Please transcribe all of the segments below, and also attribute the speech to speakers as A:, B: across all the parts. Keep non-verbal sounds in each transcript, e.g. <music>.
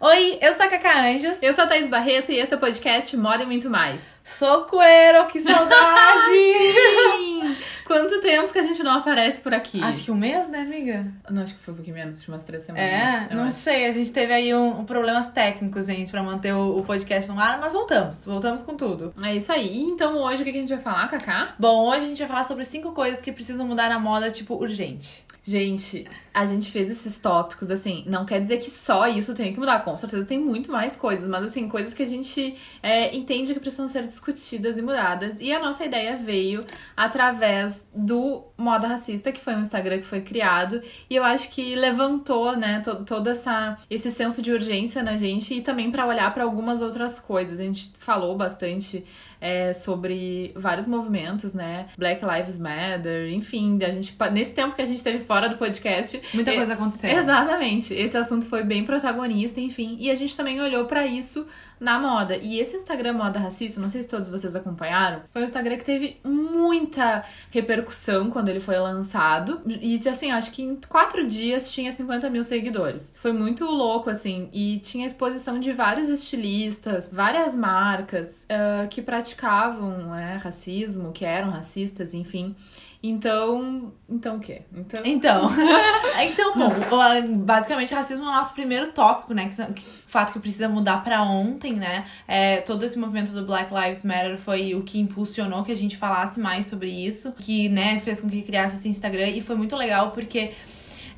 A: Oi, eu sou a Cacá Anjos.
B: Eu sou a Thaís Barreto e esse é o podcast Moda e Muito Mais.
A: Socoeiro, que saudade! <laughs>
B: Sim! Quanto tempo que a gente não aparece por aqui?
A: Acho que um mês, né, amiga?
B: Não, acho que foi um pouquinho menos, acho umas três semanas.
A: É, não
B: acho.
A: sei, a gente teve aí um, um problemas técnicos, gente, pra manter o, o podcast no ar, mas voltamos, voltamos com tudo.
B: É isso aí. Então hoje o que a gente vai falar, Cacá?
A: Bom, hoje a gente vai falar sobre cinco coisas que precisam mudar na moda, tipo, urgente.
B: Gente, a gente fez esses tópicos, assim, não quer dizer que só isso tem que mudar, com certeza tem muito mais coisas, mas assim, coisas que a gente é, entende que precisam ser discutidas e mudadas. E a nossa ideia veio através do Moda Racista, que foi um Instagram que foi criado, e eu acho que levantou, né, to todo essa, esse senso de urgência na gente e também para olhar para algumas outras coisas. A gente falou bastante é, sobre vários movimentos, né? Black Lives Matter, enfim, a gente nesse tempo que a gente teve fora do podcast,
A: Muita
B: é,
A: coisa aconteceu.
B: Exatamente. Esse assunto foi bem protagonista, enfim, e a gente também olhou pra isso na moda. E esse Instagram Moda Racista, não sei se todos vocês acompanharam, foi um Instagram que teve muita repercussão quando ele foi lançado. E assim, acho que em quatro dias tinha 50 mil seguidores. Foi muito louco, assim, e tinha exposição de vários estilistas, várias marcas uh, que praticavam né, racismo, que eram racistas, enfim. Então, então o quê? Então,
A: Então, <laughs> então bom, basicamente racismo é o nosso primeiro tópico, né? Que, que fato que precisa mudar pra ontem, né? É, todo esse movimento do Black Lives Matter foi o que impulsionou que a gente falasse mais sobre isso, que, né, fez com que criasse esse Instagram e foi muito legal porque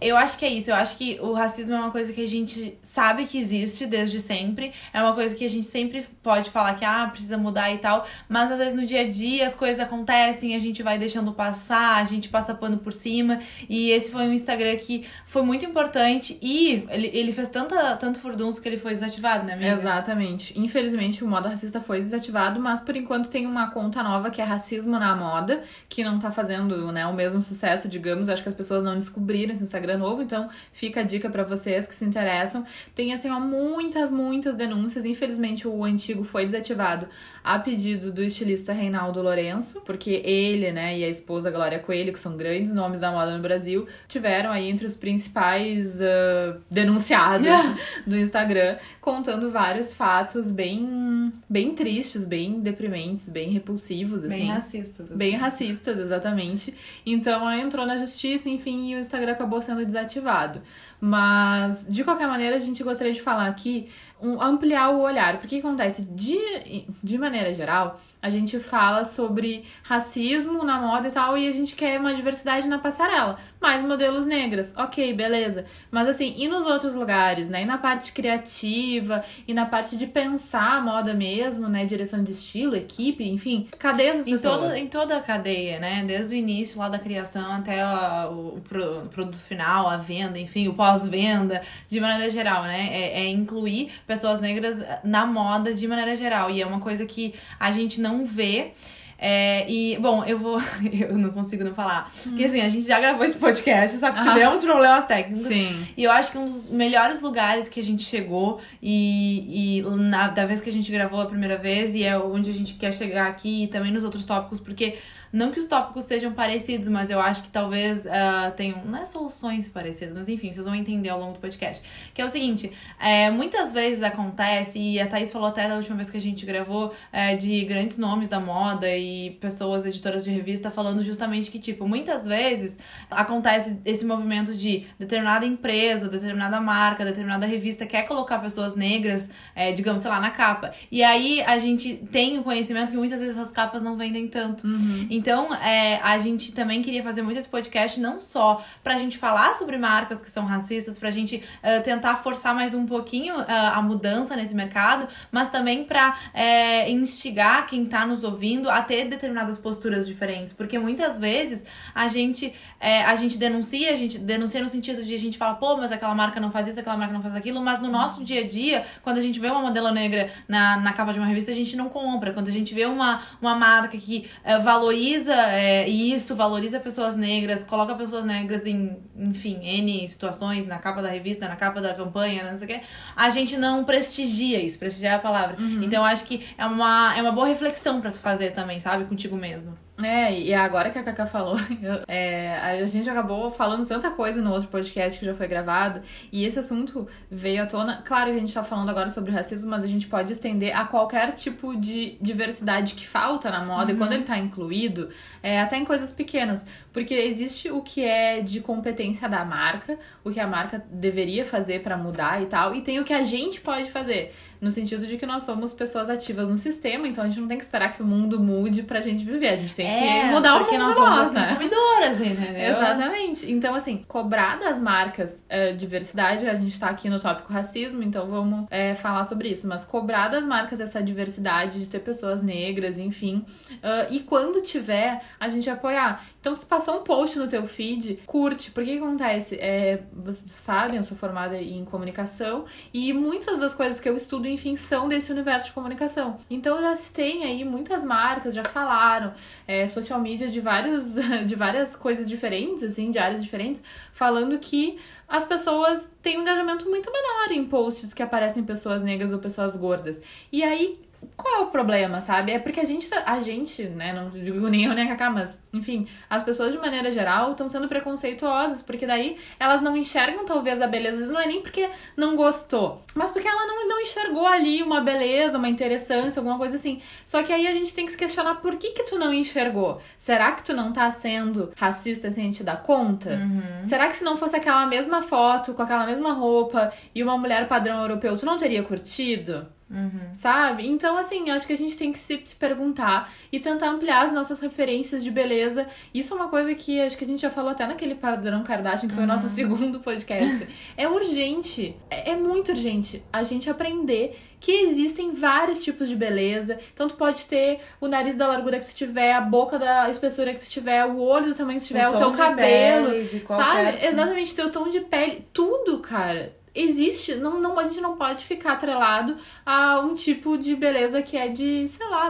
A: eu acho que é isso. Eu acho que o racismo é uma coisa que a gente sabe que existe desde sempre. É uma coisa que a gente sempre pode falar que, ah, precisa mudar e tal. Mas às vezes no dia a dia as coisas acontecem, a gente vai deixando passar, a gente passa pano por cima. E esse foi um Instagram que foi muito importante. E ele, ele fez tanta, tanto furdunço que ele foi desativado, né, amiga?
B: Exatamente. Infelizmente o modo racista foi desativado, mas por enquanto tem uma conta nova que é Racismo na Moda, que não tá fazendo né, o mesmo sucesso, digamos. Acho que as pessoas não descobriram esse Instagram novo, então fica a dica para vocês que se interessam. Tem assim, ó, muitas, muitas denúncias. Infelizmente o antigo foi desativado a pedido do estilista Reinaldo Lourenço, porque ele, né, e a esposa Glória Coelho, que são grandes nomes da moda no Brasil, tiveram aí entre os principais uh, denunciados <laughs> do Instagram, contando vários fatos bem, bem tristes, bem deprimentes, bem repulsivos, assim.
A: Bem racistas. Assim.
B: Bem racistas, exatamente. Então ela entrou na justiça, enfim, e o Instagram acabou sendo desativado. Mas, de qualquer maneira, a gente gostaria de falar aqui, um, ampliar o olhar. Porque o que acontece? De, de maneira geral, a gente fala sobre racismo na moda e tal, e a gente quer uma diversidade na passarela. Mais modelos negras, ok, beleza. Mas assim, e nos outros lugares, né? E na parte criativa, e na parte de pensar a moda mesmo, né? Direção de estilo, equipe, enfim. Cadê essas
A: em
B: pessoas?
A: Toda, em toda a cadeia, né? Desde o início lá da criação até o, o, o produto final, a venda, enfim, o pós-venda, de maneira geral, né? É, é, incluir pessoas negras na moda de maneira geral. E é uma coisa que a gente não vê. É, e, bom, eu vou. <laughs> Eu não consigo não falar. Hum. Porque assim, a gente já gravou esse podcast, só que tivemos ah, problemas técnicos.
B: Sim.
A: E eu acho que um dos melhores lugares que a gente chegou, e, e na, da vez que a gente gravou a primeira vez, e é onde a gente quer chegar aqui, e também nos outros tópicos, porque não que os tópicos sejam parecidos, mas eu acho que talvez uh, tenham. Não é soluções parecidas, mas enfim, vocês vão entender ao longo do podcast. Que é o seguinte: é, muitas vezes acontece, e a Thaís falou até da última vez que a gente gravou, é, de grandes nomes da moda e pessoas editoras de revista falando justamente que, tipo, muitas vezes acontece esse movimento de determinada empresa, determinada marca, determinada revista quer colocar pessoas negras, é, digamos, sei lá, na capa. E aí a gente tem o conhecimento que muitas vezes essas capas não vendem tanto.
B: Uhum.
A: Então, é, a gente também queria fazer muito esse podcast, não só pra gente falar sobre marcas que são racistas, pra gente uh, tentar forçar mais um pouquinho uh, a mudança nesse mercado, mas também pra é, instigar quem tá nos ouvindo a ter determinadas posturas diferentes. Porque muitas vezes a gente, é, a gente denuncia, a gente denuncia no sentido de a gente fala, pô, mas aquela marca não faz isso, aquela marca não faz aquilo, mas no nosso dia a dia, quando a gente vê uma modelo negra na, na capa de uma revista, a gente não compra. Quando a gente vê uma, uma marca que uh, valoriza valoriza é, isso, valoriza pessoas negras, coloca pessoas negras em, enfim, N situações, na capa da revista, na capa da campanha, não sei o quê, a gente não prestigia isso, prestigiar a palavra.
B: Uhum.
A: Então eu acho que é uma, é uma boa reflexão para tu fazer também, sabe? Contigo mesmo.
B: É, e agora que a Cacá falou, <laughs> é, a gente acabou falando tanta coisa no outro podcast que já foi gravado, e esse assunto veio à tona. Claro que a gente tá falando agora sobre racismo, mas a gente pode estender a qualquer tipo de diversidade que falta na moda, uhum. e quando ele tá incluído, é, até em coisas pequenas. Porque existe o que é de competência da marca, o que a marca deveria fazer para mudar e tal, e tem o que a gente pode fazer no sentido de que nós somos pessoas ativas no sistema, então a gente não tem que esperar que o mundo mude pra gente viver, a gente tem é, que mudar o mundo nós somos
A: nós, né? consumidoras, entendeu?
B: Exatamente. Então, assim, cobrar das marcas uh, diversidade, a gente tá aqui no tópico racismo, então vamos uh, falar sobre isso, mas cobrar das marcas essa diversidade de ter pessoas negras, enfim, uh, e quando tiver, a gente apoiar. Então, se passou um post no teu feed, curte, porque que acontece? É, vocês sabem, eu sou formada em comunicação, e muitas das coisas que eu estudo tudo, enfim, são desse universo de comunicação. Então já se tem aí muitas marcas, já falaram, é, social media de, vários, <laughs> de várias coisas diferentes, assim, de áreas diferentes, falando que as pessoas têm um engajamento muito menor em posts que aparecem pessoas negras ou pessoas gordas. E aí qual é o problema, sabe? É porque a gente, tá, a gente, né, não digo nem eu nem a Cacá, mas, enfim, as pessoas de maneira geral estão sendo preconceituosas, porque daí elas não enxergam talvez a beleza, às vezes não é nem porque não gostou, mas porque ela não, não enxergou ali uma beleza, uma interessância, alguma coisa assim. Só que aí a gente tem que se questionar por que que tu não enxergou? Será que tu não tá sendo racista sem te dar conta? Uhum. Será que se não fosse aquela mesma foto, com aquela mesma roupa e uma mulher padrão europeu, tu não teria curtido? Uhum. Sabe? Então, assim, acho que a gente tem que se, se, perguntar e tentar ampliar as nossas referências de beleza. Isso é uma coisa que acho que a gente já falou até naquele padrão Kardashian, que foi uhum. o nosso uhum. <laughs> segundo podcast. é urgente, é, é muito urgente a gente aprender que existem vários tipos de beleza. Então, tu pode ter o nariz da largura que tu tiver, a boca da espessura que tu tiver, o olho do tamanho que tu tiver, o, o teu cabelo, pele, sabe? Exatamente, teu tom de pele, tudo, cara existe, não, não, a gente não pode ficar atrelado a um tipo de beleza que é de, sei lá,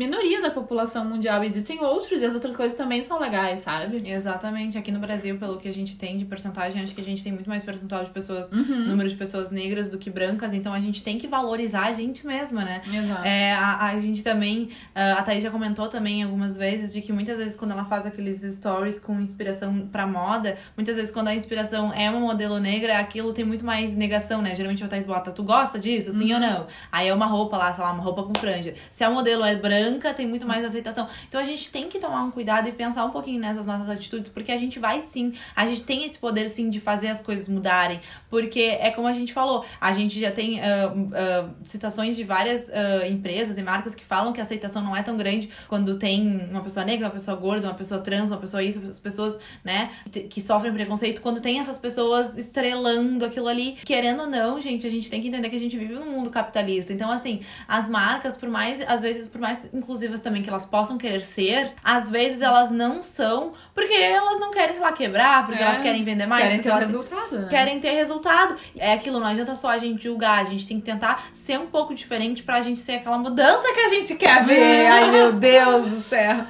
B: minoria da população mundial. Existem outros e as outras coisas também são legais, sabe?
A: Exatamente. Aqui no Brasil, pelo que a gente tem de porcentagem, acho que a gente tem muito mais percentual de pessoas, uhum. número de pessoas negras do que brancas, então a gente tem que valorizar a gente mesma, né?
B: Exato.
A: É, a, a gente também, a Thaís já comentou também algumas vezes de que muitas vezes quando ela faz aqueles stories com inspiração pra moda, muitas vezes quando a inspiração é uma modelo negra, aquilo tem muito mais negação, né? Geralmente a Thaís bota, tu gosta disso? Sim uhum. ou não? Aí é uma roupa lá, sei lá, uma roupa com franja. Se a modelo é branca, tem muito mais aceitação. Então a gente tem que tomar um cuidado e pensar um pouquinho nessas nossas atitudes, porque a gente vai sim, a gente tem esse poder sim de fazer as coisas mudarem. Porque é como a gente falou, a gente já tem uh, uh, citações de várias uh, empresas e marcas que falam que a aceitação não é tão grande quando tem uma pessoa negra, uma pessoa gorda, uma pessoa trans, uma pessoa isso, as pessoas, né, que sofrem preconceito, quando tem essas pessoas estrelando aquilo ali, querendo ou não, gente, a gente tem que entender que a gente vive num mundo capitalista. Então, assim, as marcas, por mais, às vezes, por mais inclusivas também que elas possam querer ser, às vezes elas não são, porque elas não querem, sei lá, quebrar, porque é, elas querem vender mais.
B: Querem ter resultado, né?
A: Querem ter resultado. É aquilo, não adianta só a gente julgar, a gente tem que tentar ser um pouco diferente pra gente ser aquela mudança que a gente quer ver. Ai, meu Deus do céu.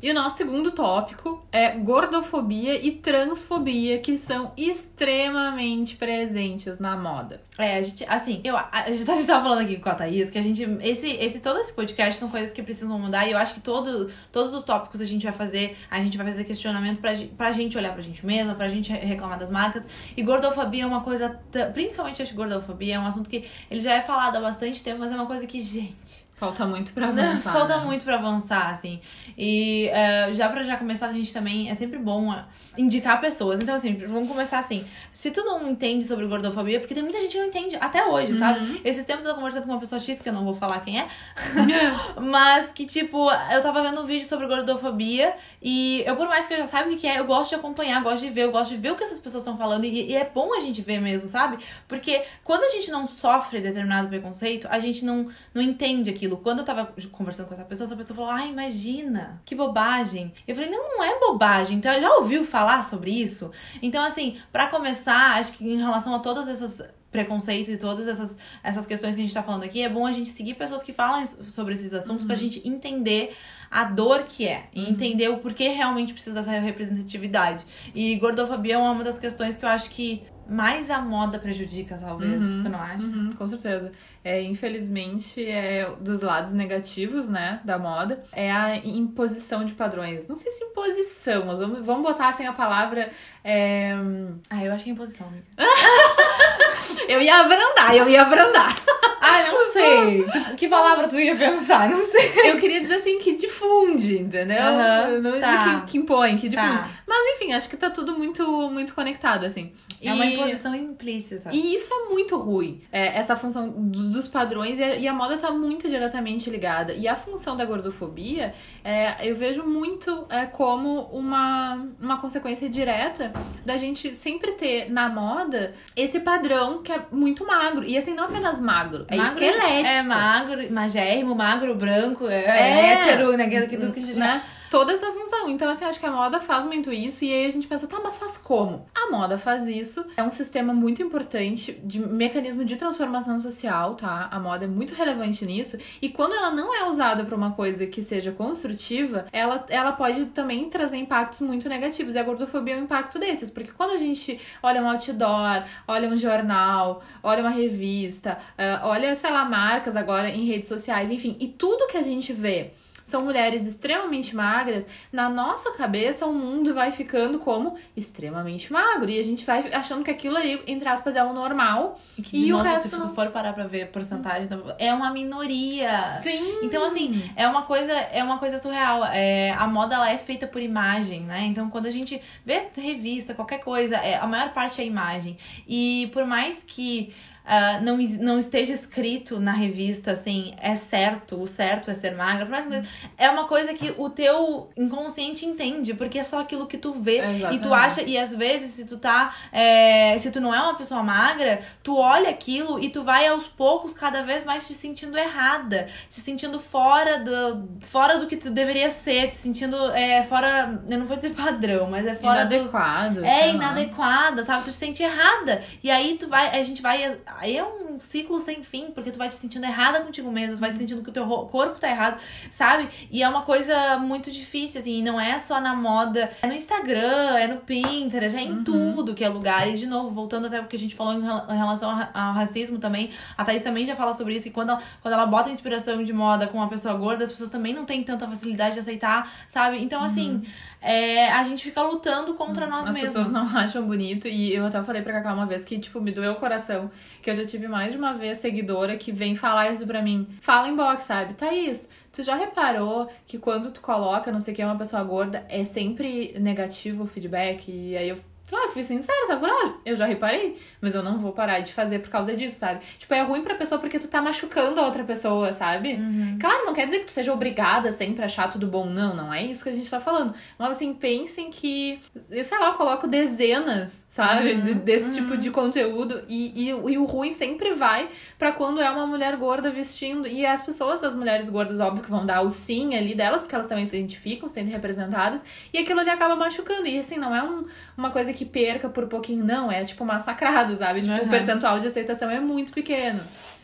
B: E o nosso segundo tópico é gordofobia e transfobia, que são extremamente presentes na moda.
A: É, a gente, assim, eu, a, a, gente, tava falando aqui com a Thaís que a gente, esse, esse, todo esse podcast são coisas que precisam mudar e eu acho que todo, todos os tópicos a gente vai fazer, a gente vai fazer questionamento pra, pra gente olhar pra gente mesma, pra gente reclamar das marcas. E gordofobia é uma coisa, principalmente acho que gordofobia é um assunto que ele já é falado há bastante tempo, mas é uma coisa que, gente
B: Falta muito pra avançar.
A: Falta
B: né?
A: muito pra avançar, assim. E uh, já pra já começar, a gente também é sempre bom uh, indicar pessoas. Então, assim, vamos começar assim. Se tu não entende sobre gordofobia, porque tem muita gente que não entende até hoje, uhum. sabe? Esses tempos eu conversando com uma pessoa X, que eu não vou falar quem é. <laughs> mas que, tipo, eu tava vendo um vídeo sobre gordofobia e eu, por mais que eu já saiba o que é, eu gosto de acompanhar, gosto de ver, eu gosto de ver o que essas pessoas estão falando. E, e é bom a gente ver mesmo, sabe? Porque quando a gente não sofre determinado preconceito, a gente não, não entende aquilo aquilo. Quando eu tava conversando com essa pessoa, essa pessoa falou: Ah, imagina, que bobagem. Eu falei: Não, não é bobagem. Então, já ouviu falar sobre isso? Então, assim, para começar, acho que em relação a todas essas preconceitos e todas essas, essas questões que a gente tá falando aqui, é bom a gente seguir pessoas que falam sobre esses assuntos uhum. pra gente entender a dor que é e uhum. entender o porquê realmente precisa dessa representatividade. E gordofobia é uma das questões que eu acho que mais a moda prejudica, talvez.
B: Uhum,
A: tu não acha?
B: Uhum, com certeza. É, infelizmente, é dos lados negativos, né, da moda, é a imposição de padrões. Não sei se imposição, mas vamos, vamos botar assim a palavra. É...
A: Ah, eu acho que é imposição. amiga. <laughs>
B: Eu ia abrandar, eu ia abrandar.
A: Ah, não sei. que palavra tu ia pensar? Não sei.
B: Eu queria dizer assim que difunde, entendeu?
A: Aham,
B: não
A: tá.
B: que, que impõe, que difunde.
A: Tá.
B: Mas enfim, acho que tá tudo muito, muito conectado, assim.
A: É uma
B: E-
A: imposição implícita.
B: E isso é muito ruim. É, essa função do- dos padrões e a, e a moda tá muito diretamente ligada. E a função da gordofobia, é, eu vejo muito é, como uma, uma consequência direta da gente sempre ter na moda esse padrão que é muito magro. E assim, não apenas magro, é
A: Magro
B: esquelético.
A: É magro, magérrimo, magro, branco, é,
B: É.
A: hétero, né? Que tudo que a gente
B: né? Toda essa função. Então, assim, acho que a moda faz muito isso. E aí a gente pensa, tá, mas faz como? A moda faz isso. É um sistema muito importante de mecanismo de transformação social, tá? A moda é muito relevante nisso. E quando ela não é usada pra uma coisa que seja construtiva, ela, ela pode também trazer impactos muito negativos. E a gordofobia é um impacto desses. Porque quando a gente olha um outdoor, olha um jornal, olha uma revista, eh, olha, sei lá, marcas agora em redes sociais, enfim, e tudo que a gente vê são mulheres extremamente magras, na nossa cabeça o mundo vai ficando como extremamente magro. E a gente vai achando que aquilo ali, entre aspas, é o normal.
A: E que,
B: E o
A: novo,
B: resto
A: se tu for parar pra ver a porcentagem, da- é uma minoria.
B: Sim!
A: Então, assim, é uma coisa, é uma coisa surreal. É, a moda ela é feita por imagem, né? Então, quando a gente vê revista, qualquer coisa, é, a maior parte é imagem. E por mais que ah, não, não esteja escrito na revista, assim, é certo, o certo é ser magra, que- é uma coisa que o teu inconsciente entende, porque é só aquilo que tu vê. E tu
B: Exatamente.
A: acha, e às vezes, se tu tá. é, se tu não é uma pessoa magra, tu olha aquilo e tu vai aos poucos cada vez mais te sentindo errada, te sentindo fora do, fora do que tu deveria ser, te sentindo é, fora. Eu não vou dizer padrão, mas é fora do.
B: Inadequado.
A: É
B: sei lá.
A: inadequada, sabe? Tu te sente errada. E aí tu vai, a gente vai. Aí é um ciclo sem fim, porque tu vai te sentindo errada contigo mesmo, tu vai te sentindo que o teu corpo tá errado, sabe? E é uma coisa muito difícil, assim, e não é só na moda, é no Instagram, é no Pinterest, é em tudo que é lugar. E de novo, voltando até o que a gente falou em rela- em relação ao ra- ao racismo também, a Thaís também já fala sobre isso, e quando ela, quando ela bota inspiração de moda com uma pessoa gorda, as pessoas também não têm tanta facilidade de aceitar, sabe? Então, assim, é, a gente fica lutando contra nós
B: As
A: mesmos.
B: pessoas não <laughs> acham bonito. E eu até falei pra Cacá uma vez que, tipo, me doeu o coração. Que eu já tive mais de uma vez seguidora que vem falar isso pra mim. Fala em box, sabe? Thaís, tu já reparou que quando tu coloca não sei o que uma pessoa gorda, é sempre negativo o feedback? E aí eu. Ah, fui sincera, sabe? Falei, ah, eu já reparei, mas eu não vou parar de fazer por causa disso, sabe? Tipo, é ruim pra pessoa porque tu tá machucando a outra pessoa, sabe?
A: Uhum.
B: Claro, não quer dizer que tu seja obrigada sempre a achar tudo bom, não, não é isso que a gente tá falando. Mas assim, pensem que, eu sei lá, eu coloco dezenas, sabe,
A: Uhum,
B: de- desse tipo de conteúdo e, e, e o ruim sempre vai pra quando é uma mulher gorda vestindo. E as pessoas, as mulheres gordas, óbvio que vão dar o sim ali delas, porque elas também se identificam, se sentem representadas, e aquilo ali acaba machucando. E assim, não é um- uma coisa que perca por pouquinho, não, é tipo massacrado, sabe? Tipo, o
A: Uhum.
B: percentual de aceitação é muito pequeno.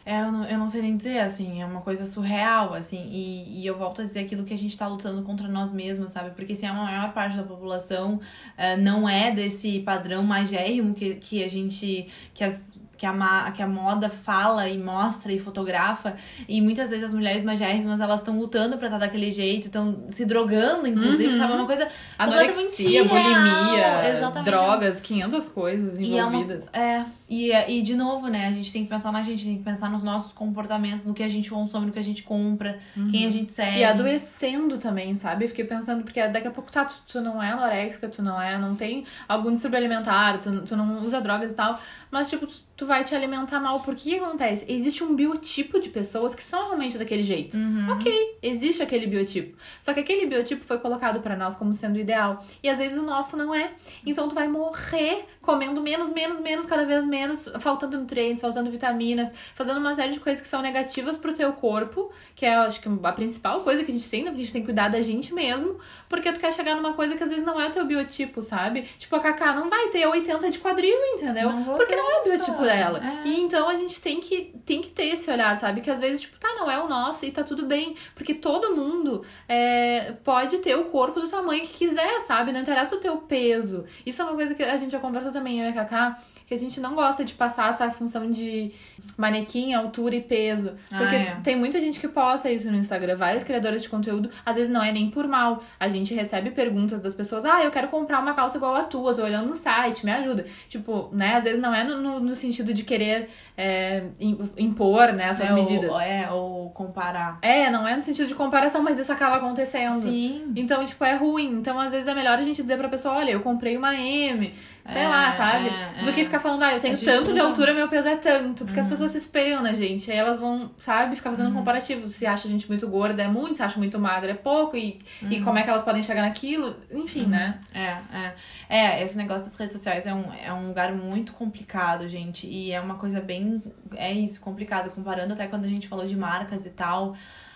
A: É, eu não, eu não sei nem dizer, assim, é uma coisa surreal, assim, e, e eu volto a dizer aquilo que a gente tá lutando contra nós mesmos, sabe? Porque se a maior parte da população eh, não é desse padrão magérrimo que, que a gente, que as que a, que a moda fala e mostra e fotografa, e muitas vezes as mulheres magérrimas, elas estão lutando pra estar daquele jeito, estão se drogando, inclusive,
B: Uhum.
A: sabe? É uma coisa
B: Anorexia, bulimia.
A: Exatamente.
B: drogas, 500 coisas
A: E é, uma-
B: envolvidas.
A: é, e, e de novo, né? A gente tem que pensar na gente, tem que pensar nos nossos comportamentos, no que a gente consome, no que a gente compra, quem a gente segue.
B: E adoecendo também, sabe? Fiquei pensando, porque daqui a pouco, tá, tu, tu não é anorexica, tu não é, não tem algum distúrbio alimentar, tu, tu não usa drogas e tal, mas, tipo, tu, tu vai te alimentar mal. Por que que acontece? Existe um biotipo de pessoas que são realmente daquele jeito.
A: Uhum.
B: Ok, existe aquele biotipo. Só que aquele biotipo foi colocado pra nós como sendo ideal. E às vezes o nosso não é. Então tu vai morrer comendo menos, menos, menos, cada vez menos, faltando nutrientes, faltando vitaminas, fazendo uma série de coisas que são negativas pro teu corpo, que é, acho que, a principal coisa que a gente tem, né? Porque a gente tem que cuidar da gente mesmo, porque tu quer chegar numa coisa que às vezes não é o teu biotipo, sabe? Tipo, a Kaká não vai ter 80 de quadril, entendeu?
A: Não
B: porque não é o biotipo
A: nunca.
B: dela.
A: É.
B: E então a gente tem que, tem que ter esse olhar, sabe? Que às vezes, tipo, tá, não é o nosso e tá tudo bem. Porque todo mundo é, pode ter o corpo do tamanho que quiser, sabe? Não interessa o teu peso. Isso é uma coisa que a gente já conversou também, eu e a Kaká, que a gente não gosta de passar essa função de manequim, altura e peso.
A: Ah,
B: Porque
A: é.
B: tem muita gente que posta isso no Instagram, vários criadores de conteúdo, às vezes não é nem por mal. A gente recebe perguntas das pessoas, ah, eu quero comprar uma calça igual a tua, tô olhando no site, me ajuda. Tipo, né, às vezes não é no, no, no sentido de querer é, im- impor, né, as suas
A: é,
B: medidas.
A: Ou, é, ou comparar.
B: É, não é no sentido de comparação, mas isso acaba acontecendo.
A: Sim.
B: Então, tipo, é ruim. Então, às vezes é melhor a gente dizer pra pessoa, olha, eu comprei uma M, sei
A: É,
B: lá, sabe?
A: é,
B: Do
A: é.
B: que ficar falando, ah, eu tenho
A: gente
B: tanto de altura, meu peso é tanto. Porque as
A: Uhum.
B: pessoas se espelham na gente. Aí elas vão, sabe, ficar fazendo um comparativo. Se acha a gente muito gorda, é muito. Se acha muito magra, é pouco. E, e
A: Uhum.
B: como é que elas podem chegar naquilo? Enfim, né?
A: É, é. É, esse negócio das redes sociais é um, é um lugar muito complicado, gente. E é uma coisa bem. É isso, complicado. Comparando até quando a gente falou de marcas e tal.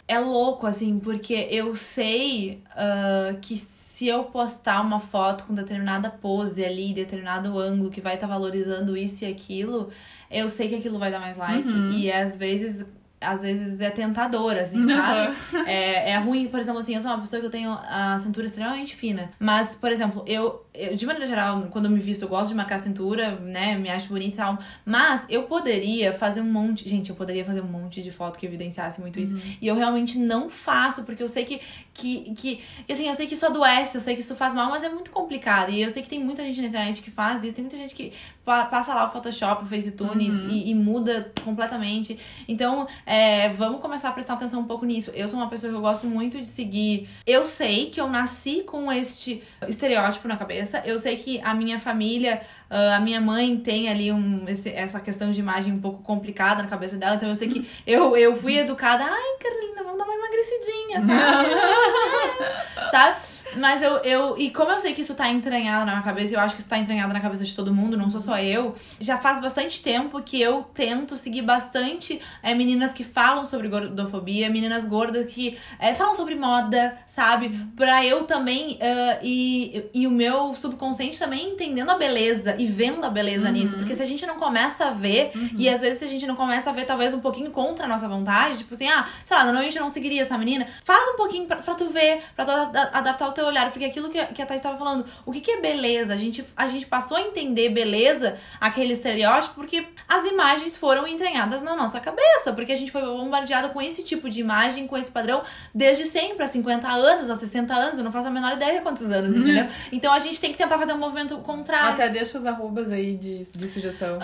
A: É louco, assim, porque eu sei ah, que se eu postar uma foto com determinada pose ali, determinado ângulo que vai estar valorizando isso e aquilo, eu sei que aquilo vai dar mais like.
B: Uhum.
A: E às vezes. Às vezes é tentador, assim, sabe? É, é ruim, por exemplo, assim, eu sou uma pessoa que eu tenho a cintura extremamente fina. Mas, por exemplo, eu, eu, de maneira geral, quando eu me visto, eu gosto de marcar a cintura, né? Me acho bonita e tal. Mas eu poderia fazer um monte. Gente, eu poderia fazer um monte de foto que evidenciasse muito isso. E eu realmente não faço, porque eu sei que, que, que, assim, eu sei que isso adoece, eu sei que isso faz mal, mas é muito complicado. E eu sei que tem muita gente na internet que faz isso, tem muita gente que passa lá o Photoshop, o FaceTune e, e muda completamente. Então, é, vamos começar a prestar atenção um pouco nisso. Eu sou uma pessoa que eu gosto muito de seguir. Eu sei que eu nasci com este estereótipo na cabeça. Eu sei que a minha família, ah, a minha mãe tem ali um, esse- essa questão de imagem um pouco complicada na cabeça dela. Então eu sei que <laughs> eu, eu fui educada. Ai, Carolina, vamos dar uma emagrecidinha, sabe? <laughs> sabe? Mas eu, eu. E como eu sei que isso tá entranhado na minha cabeça, e eu acho que isso tá entranhado na cabeça de todo mundo, não sou só eu, já faz bastante tempo que eu tento seguir bastante é, meninas que falam sobre gordofobia, meninas gordas que é, falam sobre moda, sabe? Pra eu também. ah, e, e o meu subconsciente também entendendo a beleza e vendo a beleza nisso. Porque se a gente não começa a ver, e às vezes se a gente não começa a ver, talvez um pouquinho contra a nossa vontade, tipo assim, ah, sei lá, normalmente eu não seguiria essa menina, faz um pouquinho pra, pra tu ver, pra tu ada- adaptar o teu olhar. Porque aquilo que, que a Thais estava falando, o que, que é beleza? A gente, a gente passou a entender beleza, aquele estereótipo, porque as imagens foram entranhadas na nossa cabeça. Porque a gente foi bombardeada com esse tipo de imagem, com esse padrão, desde sempre, há 50 anos, há 60 anos, eu não faço a menor ideia quantos anos, entendeu? Então a gente tem que tentar fazer um movimento contrário.
B: Até deixa os arrobas aí de, de sugestão.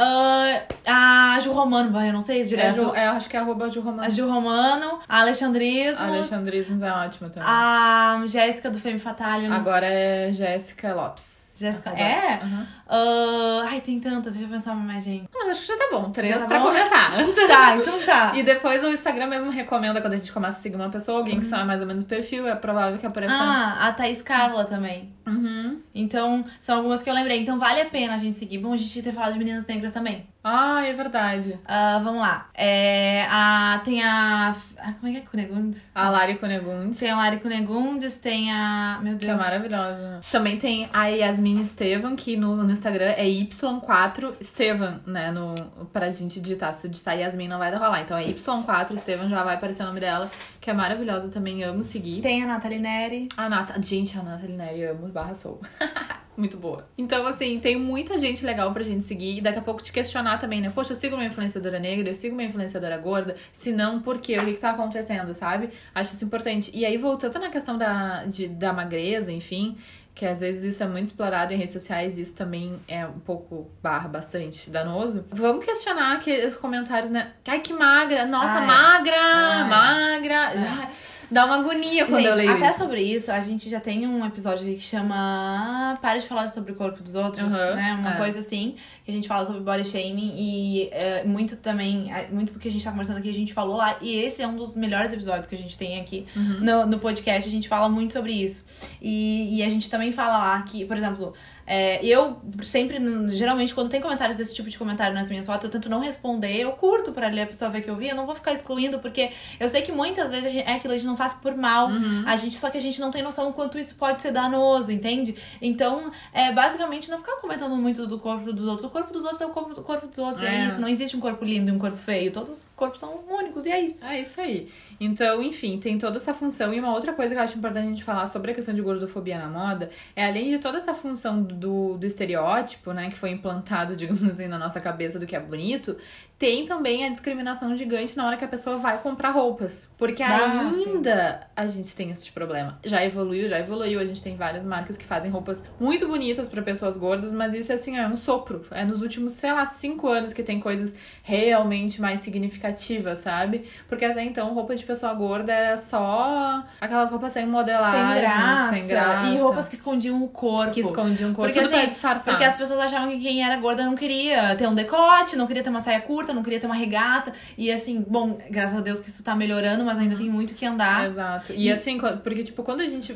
A: Ah, a Ju Romano, eu não sei
B: É,
A: direto.
B: tu- é, acho que é arroba Ju Romano.
A: A Ju Romano, a Alexandrismos,
B: Alexandrismos é ótimo também.
A: a Jéssica do Femme Fatale.
B: Agora é Jéssica Lopes.
A: Jéssica. É?
B: Aham.
A: Ah, ai, tem tantas, deixa eu pensar mais gente.
B: Mas acho que já tá bom. Três
A: tá
B: pra
A: bom?
B: começar. <laughs>
A: Tá, então tá.
B: E depois o Instagram mesmo recomenda quando a gente começa a seguir uma pessoa, alguém que sabe mais ou menos o perfil, é provável que apareça.
A: Ah, a Thaís Carla também.
B: Uhum.
A: Então, são algumas que eu lembrei. Então, vale a pena a gente seguir. Bom, a gente ter falado de meninas negras também.
B: Ah, é verdade.
A: Ah, vamos lá. É, a, tem a. ah, Como é que é Cunegundes?
B: A Lari Cunegundes,
A: Tem a Lari Cunegundes, tem a. Meu
B: que é
A: Deus.
B: maravilhosa. Também tem a Yasmin Estevan, que no, no Instagram é Y4 Estevan, né? No, pra gente digitar. Se digitar Yasmin não vai rolar. Então é Y4 Estevan, já vai aparecer o nome dela, que é maravilhosa também, amo seguir.
A: Tem a Nathalie Neri.
B: A Nata... Gente, a Nathalie Neri, eu amo barra sou. <laughs> Muito boa. Então, assim, tem muita gente legal pra gente seguir. E daqui a pouco te questionar também, né? Poxa, eu sigo uma influenciadora negra, eu sigo uma influenciadora gorda. Se não, por quê? O que, que tá acontecendo, sabe? Acho isso importante. E aí, voltando na questão da, de, da magreza, enfim, que às vezes isso é muito explorado em redes sociais, isso também é um pouco barra bastante danoso. Vamos questionar que os comentários, né? Ai, que magra! Nossa,
A: Ah, é.
B: magra!
A: Ah, é.
B: magra! Ai, Dá uma agonia quando
A: Gente,
B: eu leio
A: até
B: isso.
A: sobre isso, a gente já tem um episódio que chama Para de falar sobre o corpo dos outros,
B: Uhum,
A: né? Uma
B: é.
A: coisa assim, que a gente fala sobre body shaming e é, muito também, é, muito do que a gente tá conversando aqui a gente falou lá. E esse é um dos melhores episódios que a gente tem aqui
B: Uhum.
A: no, no podcast, a gente fala muito sobre isso. E, e a gente também fala lá que, por exemplo, É, eu sempre, geralmente, quando tem comentários desse tipo de comentário nas minhas fotos, eu tento não responder, eu curto pra ler a pessoa ver que eu vi, eu não vou ficar excluindo, porque eu sei que muitas vezes gente, é aquilo, a gente não faz por mal, uhum. a gente, só que a gente não tem noção do quanto isso pode ser danoso, entende? Então, é basicamente não ficar comentando muito do corpo dos outros. O corpo dos outros é o corpo, do corpo dos outros, é. é isso. Não existe um corpo lindo e um corpo feio. Todos os corpos são únicos e é isso.
B: É isso aí. Então, enfim, tem toda essa função. E uma outra coisa que eu acho importante a gente falar sobre a questão de gordofobia na moda é além de toda essa função do, do estereótipo, né, que foi implantado, <laughs> digamos assim, na nossa cabeça do que é bonito, tem também a discriminação gigante na hora que a pessoa vai comprar roupas. Porque ah, ainda sim. a gente tem esse problema. Já evoluiu, já evoluiu. A gente tem várias marcas que fazem roupas muito bonitas para pessoas gordas, mas isso assim é um sopro. É nos últimos, sei lá, cinco anos que tem coisas realmente mais significativas, sabe? Porque até então roupa de pessoa gorda era só aquelas roupas sem modelagem, sem graça. Sem graça.
A: E roupas que escondiam o corpo.
B: Que escondiam o corpo. Porque, tudo assim, pra disfarçar.
A: Porque as pessoas achavam que quem era gorda não queria ter um decote, não queria ter uma saia curta, não queria ter uma regata. E assim, bom, graças a Deus que isso tá melhorando, mas ainda tem muito que andar.
B: Exato. E, e assim, porque, tipo, quando a gente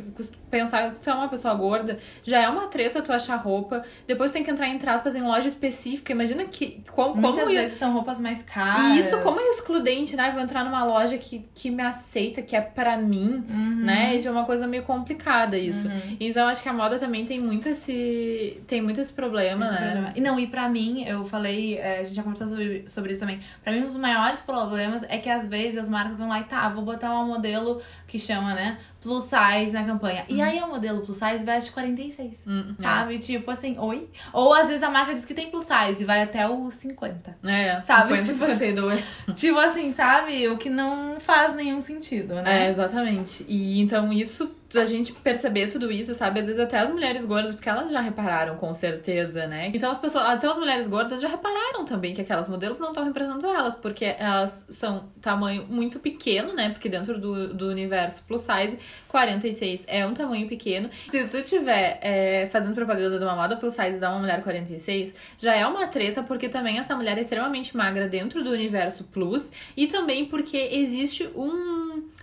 B: pensar que você é uma pessoa gorda, já é uma treta tu achar roupa. Depois tem que entrar, entre aspas, em loja específica. Imagina que. Como,
A: Muitas
B: como
A: vezes são roupas mais caras.
B: E isso, como é excludente, né? Vou entrar numa loja que, que me aceita, que é para mim, uhum. né? É uma coisa meio complicada isso. Uhum. Então, eu acho que a moda também tem muito esse. Tem muito esse problema, esse né? Problema.
A: E não, e pra mim, eu falei, é, a gente já conversou sobre, sobre isso também. Pra mim, um dos maiores problemas é que às vezes as marcas vão lá e tá, vou botar uma modelo que chama, né? plus size na campanha. E uhum. aí a modelo plus size veste 46. Uhum. Sabe? É. Tipo assim, oi? Ou às vezes a marca diz que tem plus size e vai até o 50.
B: É, sabe? 50, tipo, 52. <laughs>
A: Tipo assim, sabe? O que não faz nenhum sentido, né?
B: É, exatamente. E então isso a gente perceber tudo isso, sabe? Às vezes até as mulheres gordas, porque elas já repararam com certeza, né? Então as pessoas, até as mulheres gordas já repararam também que aquelas modelos não estão representando elas, porque elas são tamanho muito pequeno, né? Porque dentro do, do universo plus size, 46 é um tamanho pequeno. Se tu tiver é, fazendo propaganda de uma moda plus size a uma mulher 46, já é uma treta, porque também essa mulher é extremamente magra dentro do universo plus, e também porque existe um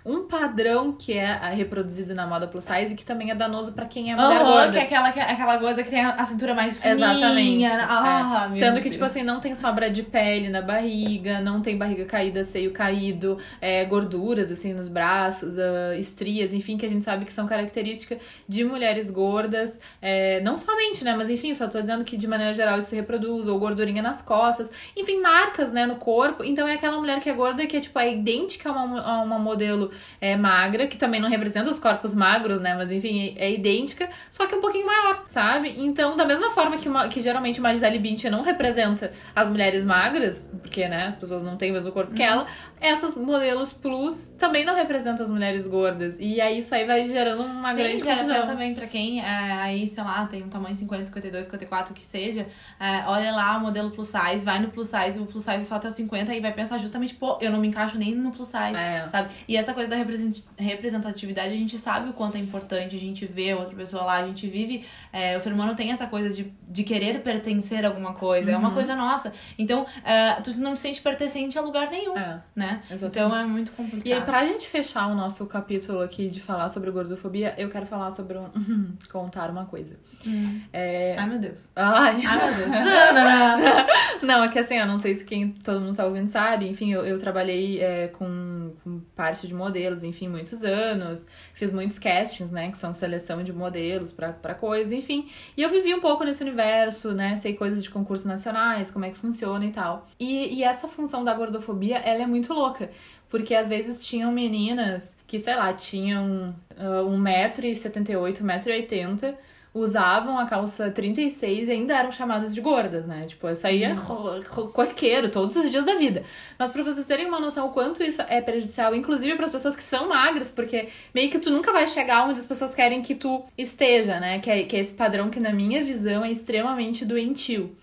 B: um padrão que é reproduzido na moda plus size que também é danoso para quem é mulher uhum, gorda.
A: que é aquela, que é aquela gorda que tem a cintura mais fininha.
B: Exatamente.
A: Ah,
B: é. Sendo que, tipo assim, não tem sobra de pele na barriga, não tem barriga caída, seio caído, é, gorduras, assim, nos braços, uh, estrias, enfim, que a gente sabe que são características de mulheres gordas. É, não somente, né? Mas enfim, só tô dizendo que de maneira geral isso se reproduz, ou gordurinha nas costas, enfim, marcas, né, no corpo. Então é aquela mulher que é gorda e que é, tipo, é idêntica a uma, a uma modelo é, magra, que também não representa os corpos magros, né? Mas enfim, é, é idêntica, só que um pouquinho maior, sabe? Então, da mesma forma que, uma, que geralmente uma Gisele Bündchen não representa as mulheres magras, porque, né, as pessoas não têm o mesmo corpo uhum. que ela, essas modelos plus também não representam as mulheres gordas. E aí isso aí vai gerando uma Sim, grande gera confusão.
A: também pra quem é, aí, sei lá, tem um tamanho 50, 52, 54, que seja, é, olha lá o modelo plus size, vai no plus size, o plus size só até o 50 e vai pensar justamente, pô, eu não me encaixo nem no plus size, é. sabe? E essa coisa da representatividade, a gente sabe o quanto é importante, a gente vê outra pessoa lá, a gente vive. É, o ser humano tem essa coisa de, de querer pertencer a alguma coisa, uhum. é uma uhum. coisa nossa. Então, é, tu não te sente pertencente a lugar nenhum, é, né? Exatamente. Então é muito complicado.
B: E aí, pra gente fechar o nosso capítulo aqui de falar sobre gordofobia, eu quero falar sobre um. <laughs> contar uma coisa.
A: Hum. É... Ai, meu Deus.
B: Ai,
A: Ai meu Deus. <laughs>
B: não, é que assim, eu não sei se quem todo mundo tá ouvindo sabe, enfim, eu, eu trabalhei é, com, com parte de modelos, enfim, muitos anos. Fiz muitos castings, né? Que são seleção de modelos para coisas, enfim. E eu vivi um pouco nesse universo, né? Sei coisas de concursos nacionais, como é que funciona e tal. E, e essa função da gordofobia, ela é muito louca. Porque às vezes tinham meninas que, sei lá, tinham uh, 1,78m, 1,80m usavam a calça 36 e ainda eram chamadas de gordas, né? Tipo, isso aí é uhum. corriqueiro todos os dias da vida. Mas para vocês terem uma noção o quanto isso é prejudicial, inclusive para as pessoas que são magras, porque meio que tu nunca vai chegar onde as pessoas querem que tu esteja, né? Que é, que é esse padrão que, na minha visão, é extremamente doentio.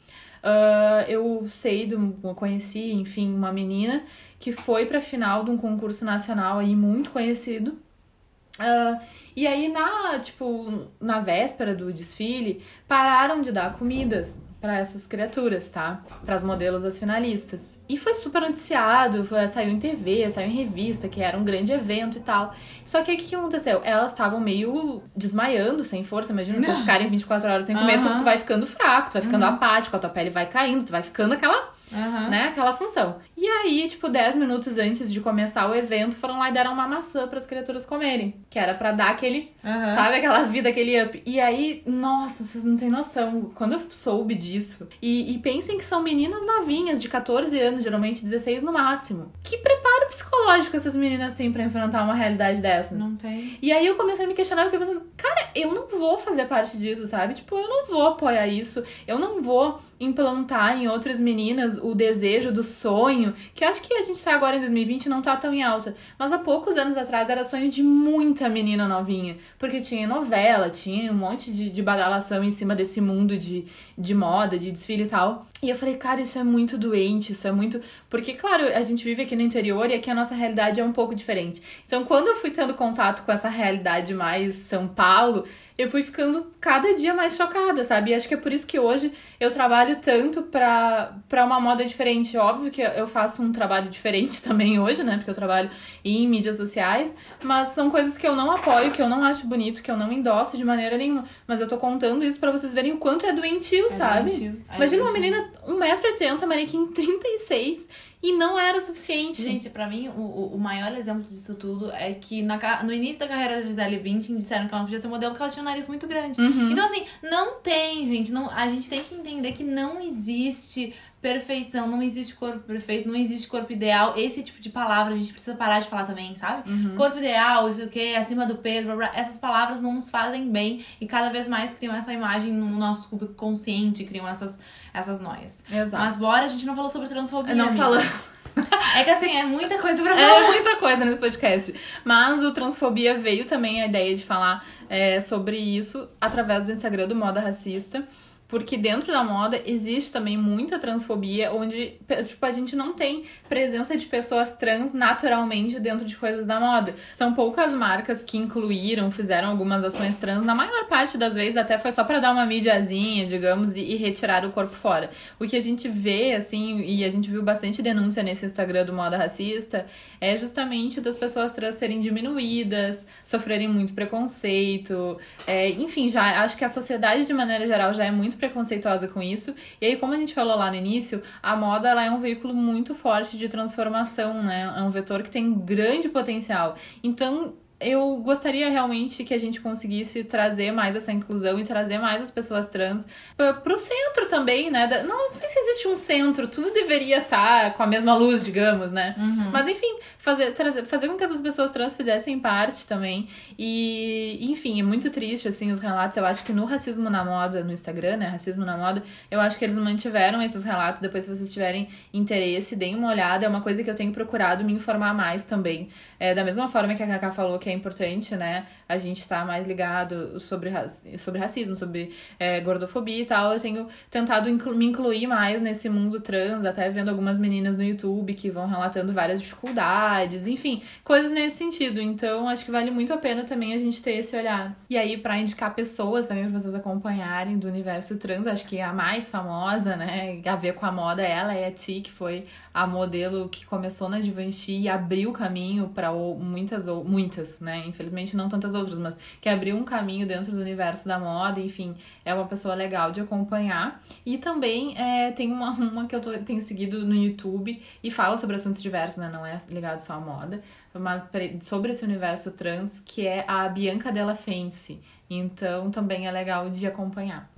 B: Uh, eu sei, do, eu conheci, enfim, uma menina que foi pra final de um concurso nacional aí muito conhecido. Uh, e aí, na, tipo, na véspera do desfile, pararam de dar comidas para essas criaturas, tá? Para as modelos das finalistas. E foi super noticiado, foi, saiu em TV, saiu em revista, que era um grande evento e tal. Só que o que, aconteceu? Elas estavam meio desmaiando, sem força. Imagina vocês ficarem 24 horas sem comer, tu, tu vai ficando fraco, tu vai ficando apático, a tua pele vai caindo, tu vai ficando aquela
A: Aham.
B: né? Aquela função. E aí, tipo, 10 minutos antes de começar o evento, foram lá e deram uma maçã para as criaturas comerem. Que era para dar aquele,
A: Aham.
B: sabe, aquela vida, aquele up. E aí, nossa, vocês não têm noção. Quando eu soube disso. E, e pensem que são meninas novinhas, de 14 anos, geralmente 16 no máximo. Que preparo psicológico essas meninas têm pra enfrentar uma realidade dessas?
A: Não tem.
B: E aí eu comecei a me questionar, porque eu pensando, cara, eu não vou fazer parte disso, sabe? Tipo, eu não vou apoiar isso, eu não vou implantar em outras meninas o desejo do sonho, que acho que a gente tá agora em 2020 não tá tão em alta, mas há poucos anos atrás era sonho de muita menina novinha, porque tinha novela, tinha um monte de, de badalação em cima desse mundo de, de moda, de desfile e tal. E eu falei, cara, isso é muito doente, isso é muito. Porque, claro, a gente vive aqui no interior e aqui a nossa realidade é um pouco diferente. Então, quando eu fui tendo contato com essa realidade mais São Paulo, eu fui ficando cada dia mais chocada, sabe? E acho que é por isso que hoje eu trabalho tanto pra, pra uma moda diferente. Óbvio que eu faço um trabalho diferente <laughs> também hoje, né? Porque eu trabalho em mídias sociais, mas são coisas que eu não apoio, que eu não acho bonito, que eu não endosso de maneira nenhuma. Mas eu tô contando isso pra vocês verem o quanto é doentio, sabe?
A: doentio, é
B: Imagina uma
A: doentio.
B: menina 1,80m, manequim 36 e não era o suficiente.
A: Gente, pra mim, o, o- maior exemplo disso tudo é que na, no início da carreira da Gisele Bündchen disseram que ela não podia ser modelo porque ela tinha um nariz muito grande.
B: Uhum.
A: Então, assim, não tem, gente. Não, a gente tem que entender que não existe perfeição, não existe corpo perfeito, não existe corpo ideal. Esse tipo de palavra a gente precisa parar de falar também, sabe?
B: Uhum.
A: Corpo ideal, isso o quê, acima do peso, blá, blá. essas palavras não nos fazem bem e cada vez mais criam essa imagem no nosso subconsciente, criam essas, essas noias.
B: Exato.
A: Mas bora, a gente não falou sobre transfobia.
B: não falando. <laughs>
A: É que assim, é muita coisa pra falar.
B: É muita coisa nesse podcast. Mas o Transfobia veio também a ideia de falar é, sobre isso através do Instagram do Moda Racista. Porque dentro da moda existe também muita transfobia, onde tipo, a gente não tem presença de pessoas trans naturalmente dentro de coisas da moda. São poucas marcas que incluíram, fizeram algumas ações trans. Na maior parte das vezes até foi só pra dar uma mídiazinha, digamos, e, e retirar o corpo fora. O que a gente vê, assim, e a gente viu bastante denúncia nesse Instagram do Moda Racista, é justamente das pessoas trans serem diminuídas, sofrerem muito preconceito. é, enfim, já acho que a sociedade, de maneira geral, já é muito preconceituosa com isso. E aí, como a gente falou lá no início, a moda ela é um veículo muito forte de transformação, né? É um vetor que tem grande potencial. Então, eu gostaria realmente que a gente conseguisse trazer mais essa inclusão e trazer mais as pessoas trans pra- pro centro também, né? Não, não sei se existe um centro, tudo deveria estar com a mesma luz, digamos, né? Mas enfim, fazer, trazer, fazer com que essas pessoas trans fizessem parte também. E, enfim, é muito triste, assim, os relatos. Eu acho que no Racismo na Moda, no Instagram, né? Racismo na Moda, eu acho que eles mantiveram esses relatos. Depois, se vocês tiverem interesse, deem uma olhada. É uma coisa que eu tenho procurado me informar mais também. É, da mesma forma que a Cacá falou que é importante, né? A gente tá mais ligado sobre, sobre racismo, sobre é, gordofobia e tal. Eu tenho tentado inclu- me incluir mais nesse mundo trans, até vendo algumas meninas no YouTube que vão relatando várias dificuldades, enfim, coisas nesse sentido. Então, acho que vale muito a pena também a gente ter esse olhar. E aí, pra indicar pessoas também pra vocês acompanharem do universo trans, acho que a mais famosa, né, a ver com a moda, ela é a Ti, que foi a modelo que começou na Givenchy e abriu o caminho para muitas ou muitas, né? Infelizmente não tantas outras, mas que abriu um caminho dentro do universo da moda, enfim, é uma pessoa legal de acompanhar. E também é, tem uma, uma que eu tô- tenho seguido no YouTube e fala sobre assuntos diversos, né? Não é ligado só à moda, mas sobre esse universo trans, que é a Bianca Della Fence. Então também é legal de acompanhar.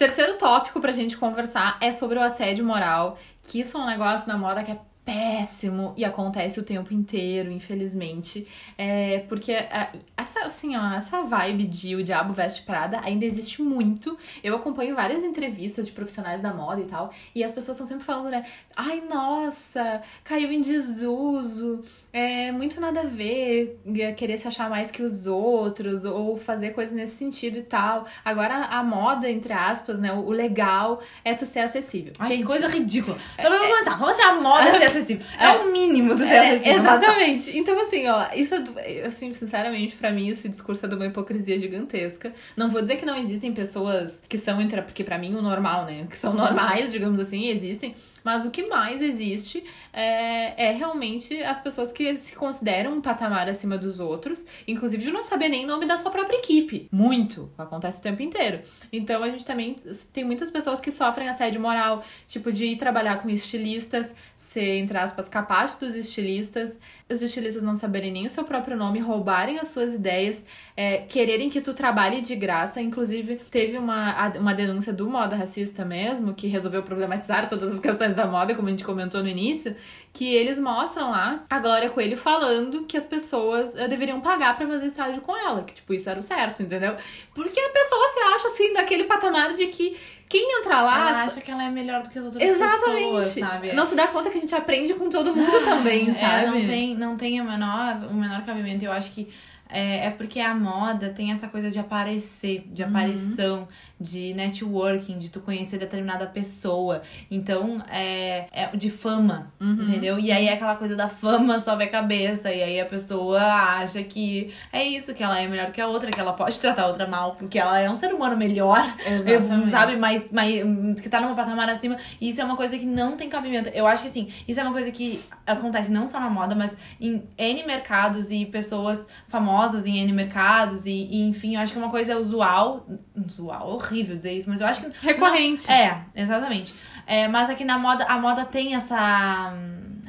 B: Terceiro tópico pra gente conversar é sobre o assédio moral, que isso é um negócio na moda que é péssimo e acontece o tempo inteiro, infelizmente. É, porque a- essa, assim, ó, essa vibe de o diabo veste Prada ainda existe muito. Eu acompanho várias entrevistas de profissionais da moda e tal, e as pessoas estão sempre falando, né? Ai, nossa, caiu em desuso, é muito nada a ver é, querer se achar mais que os outros ou fazer coisas nesse sentido e tal. Agora a moda, entre aspas, né? O legal é tu ser acessível.
A: Ai, que
B: Gente,
A: coisa ridícula. Então, vamos começar. Como assim a moda <laughs> ser acessível? Acessível. É, é o mínimo do ser
B: é,
A: acessível.
B: Exatamente. Então, assim, ó, isso é, assim, sinceramente, para mim, esse discurso é de uma hipocrisia gigantesca. Não vou dizer que não existem pessoas que são, porque para mim o normal, né? Que são normais, digamos assim, existem. Mas o que mais existe é, é realmente as pessoas que se consideram um patamar acima dos outros, inclusive de não saber nem o nome da sua própria equipe. Muito. Acontece o tempo inteiro. Então a gente também tem muitas pessoas que sofrem assédio moral, tipo de ir trabalhar com estilistas, ser, entre aspas, capaz dos estilistas, os estilistas não saberem nem o seu próprio nome, roubarem as suas ideias, é, quererem que tu trabalhe de graça. Inclusive, teve uma, uma denúncia do Moda Racista mesmo, que resolveu problematizar todas as questões da moda, como a gente comentou no início, que eles mostram lá a Glória Coelho falando que as pessoas uh, deveriam pagar para fazer estágio com ela, que tipo, isso era o certo, entendeu? Porque a pessoa se acha assim, daquele patamar de que quem entrar lá.
A: Ela acha que ela é melhor do que as outras Exatamente. pessoas, sabe?
B: Não se dá conta que a gente aprende com todo mundo ah, <laughs> também, sabe?
A: É, não tem, não tem o menor, o menor cabimento. Eu acho que é, é porque a moda tem essa coisa de aparecer, de uhum. aparição, de networking, de tu conhecer determinada pessoa. Então, é, é de fama, uhum. entendeu? E aí é aquela coisa da fama sobe a cabeça. E aí a pessoa acha que é isso, que ela é melhor que a outra, que ela pode tratar a outra mal, porque ela é um ser humano melhor, Exatamente. <laughs> sabe? Mas, mas que tá numa patamar acima. E isso é uma coisa que não tem cabimento. Eu acho que assim, isso é uma coisa que acontece não só na moda, mas em N mercados e pessoas famosas em N mercados. E, e enfim, eu acho que é uma coisa usual. Usual, horrível dizer isso, mas eu acho que.
B: Recorrente.
A: Não, é, exatamente. É, mas aqui na moda, a moda tem essa.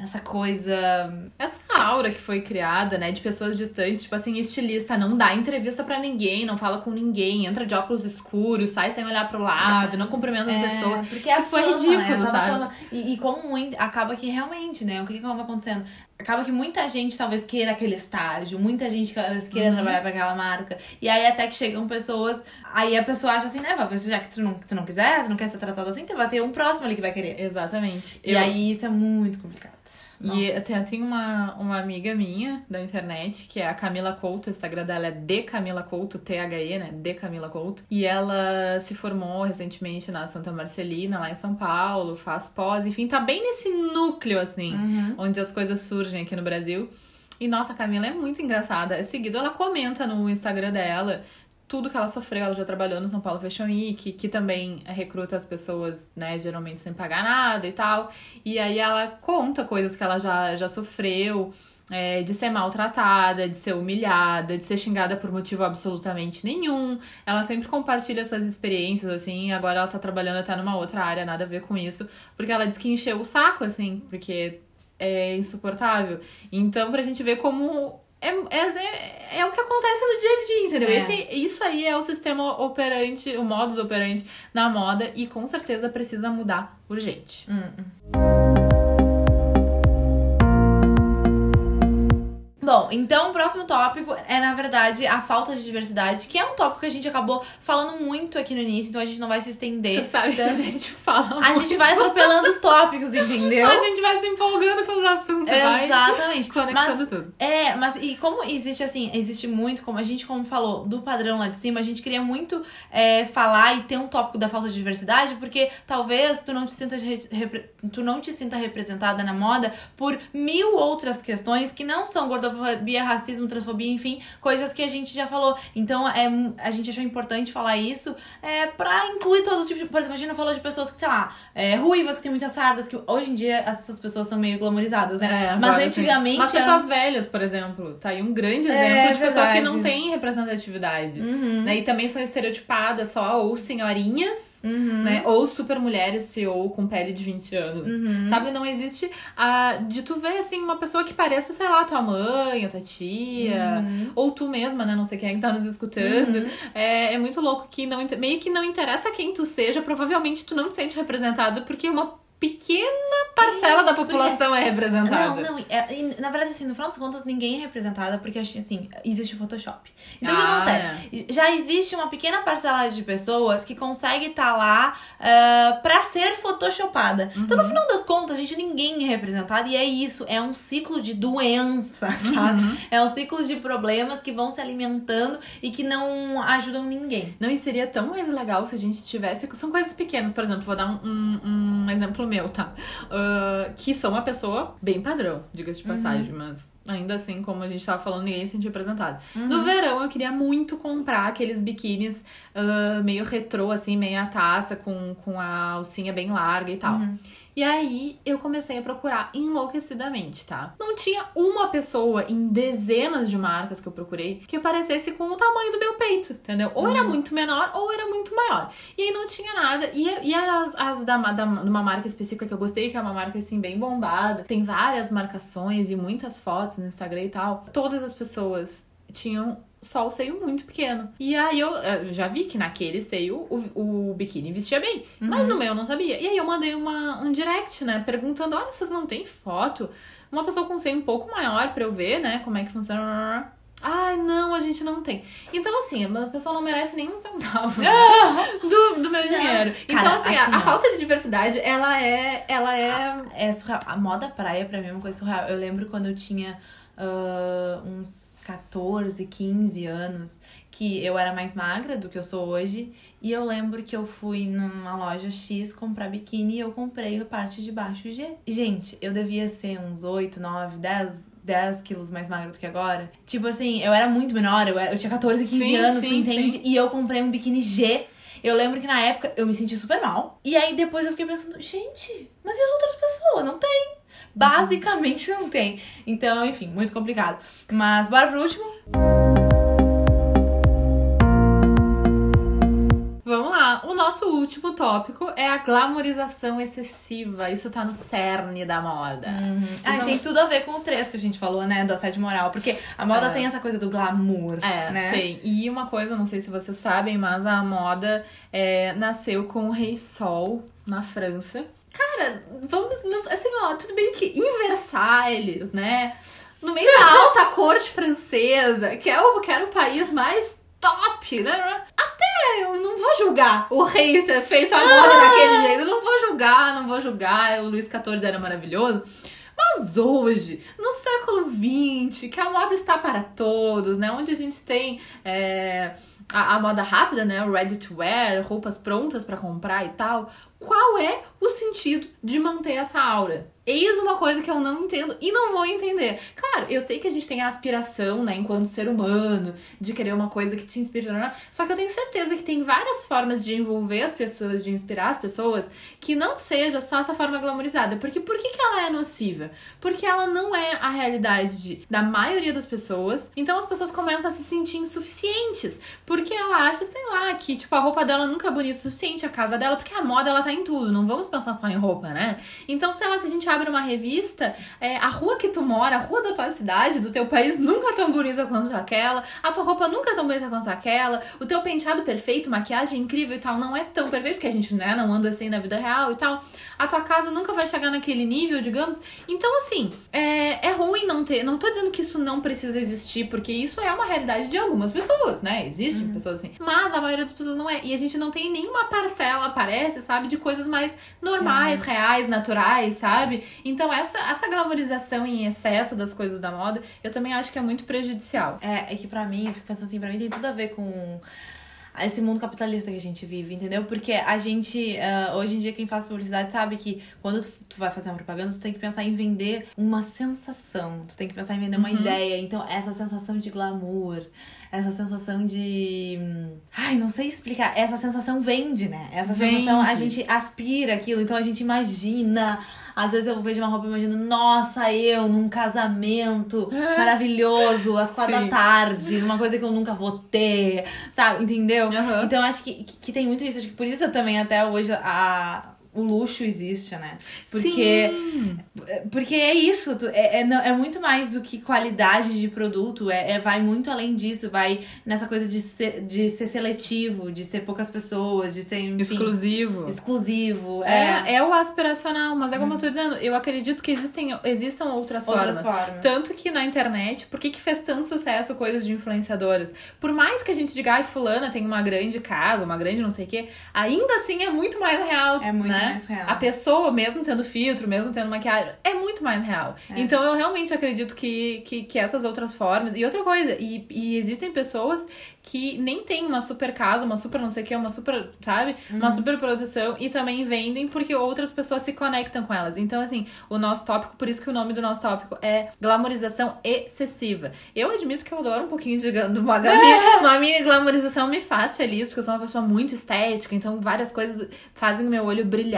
A: Essa coisa.
B: Essa aura que foi criada, né? De pessoas distantes, tipo assim, estilista, não dá entrevista para ninguém, não fala com ninguém, entra de óculos escuros, sai sem olhar pro lado, não cumprimenta as é, pessoas.
A: Porque tipo, foi ridículo, né? sabe? E, e como muito, acaba que realmente, né? O que, que acaba acontecendo? acaba que muita gente talvez queira aquele estágio, muita gente talvez queira uhum. trabalhar para aquela marca. E aí até que chegam pessoas, aí a pessoa acha assim, né, já que tu não, tu não quiser, tu não quer ser tratado assim, tu vai ter um próximo ali que vai querer.
B: Exatamente.
A: E Eu... aí isso é muito complicado.
B: E até tem uma, uma amiga minha da internet, que é a Camila Couto, o Instagram dela é de Camila Couto, T-H-E, né? De Camila Couto. E ela se formou recentemente na Santa Marcelina, lá em São Paulo, faz pós, enfim, tá bem nesse núcleo, assim, uhum. onde as coisas surgem aqui no Brasil. E nossa, a Camila é muito engraçada. É seguido, ela comenta no Instagram dela tudo que ela sofreu. Ela já trabalhou no São Paulo Fashion Week, que também recruta as pessoas, né, geralmente sem pagar nada e tal. E aí ela conta coisas que ela já, já sofreu. É, de ser maltratada, de ser humilhada, de ser xingada por motivo absolutamente nenhum. Ela sempre compartilha essas experiências, assim, agora ela tá trabalhando até numa outra área, nada a ver com isso, porque ela diz que encheu o saco, assim, porque é insuportável. Então, pra gente ver como é, é, é, o que acontece no dia a dia, entendeu? É. Esse, isso aí é o sistema operante, o modus operandi na moda e com certeza precisa mudar urgente. Hum.
A: Bom, então o próximo tópico é, na verdade, a falta de diversidade, que é um tópico que a gente acabou falando muito aqui no início, então a gente não vai se estender.
B: Você sabe que a <laughs> gente fala.
A: A gente vai atropelando os tópicos, <laughs> entendeu?
B: A gente vai se empolgando com os assuntos,
A: Exatamente.
B: Vai conectando mas, tudo.
A: É, mas e como existe assim, existe muito, como a gente como falou, do padrão lá de cima, a gente queria muito é, falar e ter um tópico da falta de diversidade, porque talvez tu não te sinta, tu não te sinta representada na moda por mil outras questões que não são gordofobia homofobia, racismo, transfobia, enfim, coisas que a gente já falou. Então, é, a gente achou importante falar isso é, pra incluir todos os tipos de. Por exemplo, a gente não falou de pessoas que, sei lá, é, ruivas, que tem muitas sardas, que hoje em dia essas pessoas são meio glamorizadas, né?
B: É,
A: Mas antigamente.
B: Mas pessoas velhas, por exemplo. Tá aí um grande é, exemplo de pessoa que não tem representatividade. Uhum. Né? E também são estereotipadas só ou senhorinhas Uhum. Né? Ou super mulheres CEO com pele de 20 anos. Uhum. Sabe? Não existe a, de tu ver, assim, uma pessoa que pareça, sei lá, tua mãe, a tua tia, uhum. ou tu mesma, né? Não sei quem é que tá nos escutando. Uhum. É, é muito louco que não, meio que não interessa quem tu seja, provavelmente tu não te sente representado porque uma pequena parcela da população é representada.
A: Não, não. É, na verdade, assim, no final das contas, ninguém é representada porque, assim, existe o Photoshop. Então, ah, o que ah, acontece? É. Já existe uma pequena parcela de pessoas que consegue estar tá lá uh, pra ser photoshopada. Uhum. Então, no uhum. final das contas, gente, ninguém é representado e é isso. É um ciclo de doença, sabe? Uhum. É um ciclo de problemas que vão se alimentando e que não ajudam ninguém.
B: Não, e seria tão mais legal se a gente tivesse... São coisas pequenas, por exemplo, vou dar um, um, um exemplo meu, tá? Uh, que sou uma pessoa bem padrão, diga-se de passagem, mas ainda assim, como a gente tava falando, ninguém se sentia representado. No verão, eu queria muito comprar aqueles biquínis uh, meio retrô, assim, meia taça, com, com a alcinha bem larga e tal. E aí eu comecei a procurar enlouquecidamente, tá? Não tinha uma pessoa em dezenas de marcas que eu procurei que parecesse com o tamanho do meu peito, entendeu? Ou era muito menor ou era muito maior. E aí não tinha nada. E, e as, as da, da, de uma marca específica que eu gostei, que é uma marca assim bem bombada, tem várias marcações e muitas fotos no Instagram e tal. Todas as pessoas tinham só o seio muito pequeno. E aí eu, eu já vi que naquele seio o, o biquíni vestia bem, mas no meu eu não sabia. E aí eu mandei uma, um direct, né, perguntando: olha, vocês não têm foto? Uma pessoa com seio um pouco maior pra eu ver, né, como é que funciona. Ai, não, a gente não tem. Então, assim, a pessoa não merece nenhum centavo <laughs> do, do meu dinheiro. Então,
A: Cara,
B: assim, a,
A: assim,
B: a falta de diversidade, ela é. Ela é.
A: É surreal. A moda praia pra mim é uma coisa surreal. Eu lembro quando eu tinha ah, uns 14, 15 anos, que eu era mais magra do que eu sou hoje. E eu lembro que eu fui numa loja X comprar biquíni e eu comprei a parte de baixo G. Gente, eu devia ser uns 8, 9, 10, 10 quilos mais magra do que agora. Tipo assim, eu era muito menor, eu, era- eu tinha 14, 15
B: Sim,
A: anos, tu
B: sim,
A: entende? E eu comprei um biquíni G. Eu lembro que na época eu me senti super mal. E aí depois eu fiquei pensando, gente, mas e as outras pessoas? Não tem. Basicamente não tem. Então, enfim, muito complicado. Mas bora pro último?
B: Vamos lá. O nosso último tópico é a glamorização excessiva. Isso tá no cerne da moda.
A: Ah,
B: Isso é
A: tem tudo a ver com o 3 que a gente falou, né? Do assédio moral. Porque a moda
B: É.
A: tem essa coisa do glamour,
B: É,
A: né?
B: tem. E uma coisa, não sei se vocês sabem, mas a moda é, nasceu com o Rei Sol na França. Cara, vamos. Assim, ó, tudo bem que em Versalhes, né? No meio da alta corte francesa, que é, o, que era o país mais top, né? Até eu não vou julgar o rei ter feito a moda daquele jeito. Eu não vou julgar, não vou julgar. O Luís XIV era maravilhoso. Mas hoje, no século XX, que a moda está para todos, né? Onde a gente tem é, a, a moda rápida, né? O ready to wear, roupas prontas para comprar e tal. Qual é o sentido de manter essa aura? Eis uma coisa que eu não entendo e não vou entender. Claro, eu sei que a gente tem a aspiração, né, enquanto ser humano, de querer uma coisa que te inspire. Só que eu tenho certeza que tem várias formas de envolver as pessoas, de inspirar as pessoas, que não seja só essa forma glamorizada. Porque por que, que ela é nociva? Porque ela não é a realidade de- da maioria das pessoas. Então as pessoas começam a se sentir insuficientes. Porque ela acha, sei lá, que tipo, a roupa dela nunca é bonita o suficiente, a casa dela, porque a moda ela tá em tudo. Não vamos pensar só em roupa, né? Então, sei lá, se a gente abre uma revista, é, a rua que tu mora, a rua da tua cidade, do teu país, nunca é tão bonita quanto aquela, a tua roupa nunca é tão bonita quanto aquela, o teu penteado perfeito, maquiagem incrível e tal, não é tão perfeito, porque a gente né, não anda assim na vida real e tal. A tua casa nunca vai chegar naquele nível, digamos. Então, assim, é, é ruim não ter. Não tô dizendo que isso não precisa existir, porque isso é uma realidade de algumas pessoas, né? Existem pessoas assim. Mas a maioria das pessoas não é. E a gente não tem nenhuma parcela, parece, sabe, de coisas mais normais, reais, naturais, sabe? Então, essa, essa glamorização em excesso das coisas da moda, eu também acho que é muito prejudicial.
A: É, é que pra mim, eu fico pensando assim, pra mim tem tudo a ver com esse mundo capitalista que a gente vive, entendeu? Porque a gente, ah, hoje em dia, quem faz publicidade sabe que quando tu, tu vai fazer uma propaganda, tu tem que pensar em vender uma sensação, tu tem que pensar em vender uma
B: Uhum.
A: ideia. Então, essa sensação de glamour, essa sensação de. Ai, não sei explicar. Essa sensação vende, né? Essa sensação, a
B: Vende.
A: gente aspira aquilo, então a gente imagina. Às vezes eu vejo uma roupa e imagino, nossa, eu num casamento <laughs> maravilhoso, às quatro
B: Sim.
A: da tarde, uma coisa que eu nunca vou ter, sabe? Entendeu?
B: Aham.
A: Então acho que, que, que tem muito isso. Acho que por isso também até hoje a. O luxo existe, né? Porque,
B: Sim.
A: porque é isso, tu- é, é, é muito mais do que qualidade de produto, é, é- vai muito além disso, vai nessa coisa de ser, de ser seletivo, de ser poucas pessoas, de ser enfim,
B: Exclusivo.
A: exclusivo. É,
B: É, é o aspiracional, mas é como eu tô dizendo, eu acredito que existem, existam outras,
A: outras
B: formas.
A: formas.
B: Tanto que na internet, por que, que fez tanto sucesso coisas de influenciadoras? Por mais que a gente diga, ai, fulana tem uma grande casa, uma grande não sei o quê, ainda assim é muito mais real.
A: É muito
B: né? Né? A pessoa, mesmo tendo filtro, mesmo tendo maquiagem, é muito mais real.
A: É.
B: Então eu realmente acredito que, que, que essas outras formas. E outra coisa, e, e existem pessoas que nem têm uma super casa, uma super não sei o que, uma super, sabe? Uma
A: Uhum.
B: super produção e também vendem porque outras pessoas se conectam com elas. Então, assim, o nosso tópico, por isso que o nome do nosso tópico é glamorização excessiva. Eu admito que eu adoro um pouquinho de uma, <laughs> minha, uma minha glamorização me faz feliz, porque eu sou uma pessoa muito estética, então várias coisas fazem o meu olho brilhar.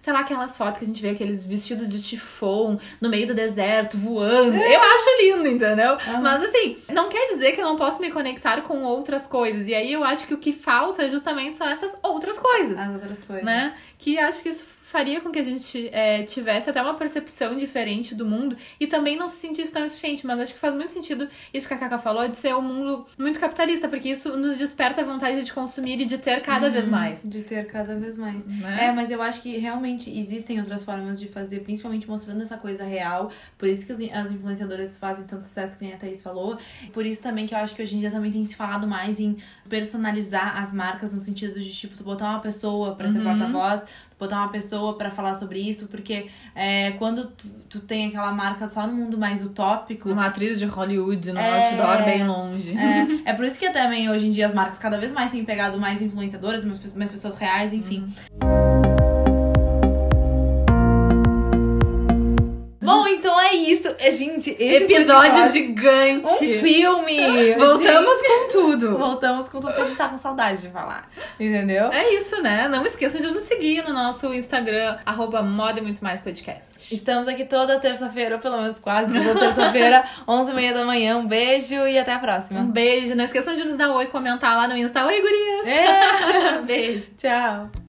B: Sei lá, aquelas fotos que a gente vê, aqueles vestidos de chifon no meio do deserto, voando. Eu acho lindo, entendeu? Mas assim, não quer dizer que eu não posso me conectar com outras coisas. E aí eu acho que o que falta justamente são essas outras coisas,
A: As outras coisas.
B: né? Que acho que isso faria com que a gente é, tivesse até uma percepção diferente do mundo e também não se sentisse tão suficiente. Mas acho que faz muito sentido isso que a Kaka falou de ser um mundo muito capitalista, porque isso nos desperta a vontade de consumir e de ter cada vez mais.
A: De ter cada vez mais.
B: Né?
A: É, mas eu acho que realmente existem outras formas de fazer, principalmente mostrando essa coisa real. Por isso que as influenciadoras fazem tanto sucesso que nem a Thaís falou. Por isso também que eu acho que hoje em dia também tem se falado mais em personalizar as marcas no sentido de, tipo, tu botar uma pessoa pra ser
B: Uhum.
A: porta-voz, botar uma pessoa pra falar sobre isso, porque é, quando tu, tu tem aquela marca só no mundo mais utópico.
B: Uma atriz de Hollywood no
A: É.
B: outdoor bem longe.
A: É, <laughs> é por isso que também hoje em dia as marcas cada vez mais têm pegado mais influenciadoras, mais, mais pessoas reais, enfim. Bom, então é isso. É, Gente, esse
B: Episódio
A: podcast-
B: gigante.
A: Um filme! <laughs>
B: Voltamos com tudo.
A: Voltamos com tudo porque a gente tá com saudade de falar. Entendeu?
B: É isso, né? Não esqueçam de nos seguir no nosso Instagram, arroba Moda e Muito Mais Podcast.
A: Estamos aqui toda terça-feira, ou pelo menos quase toda terça-feira, <laughs> 11h30 da manhã. Um beijo e até a próxima.
B: Um beijo. Não esqueçam de nos dar oi, comentar lá no Insta. Oi, gurias!
A: É. <laughs>
B: Beijo.
A: Tchau.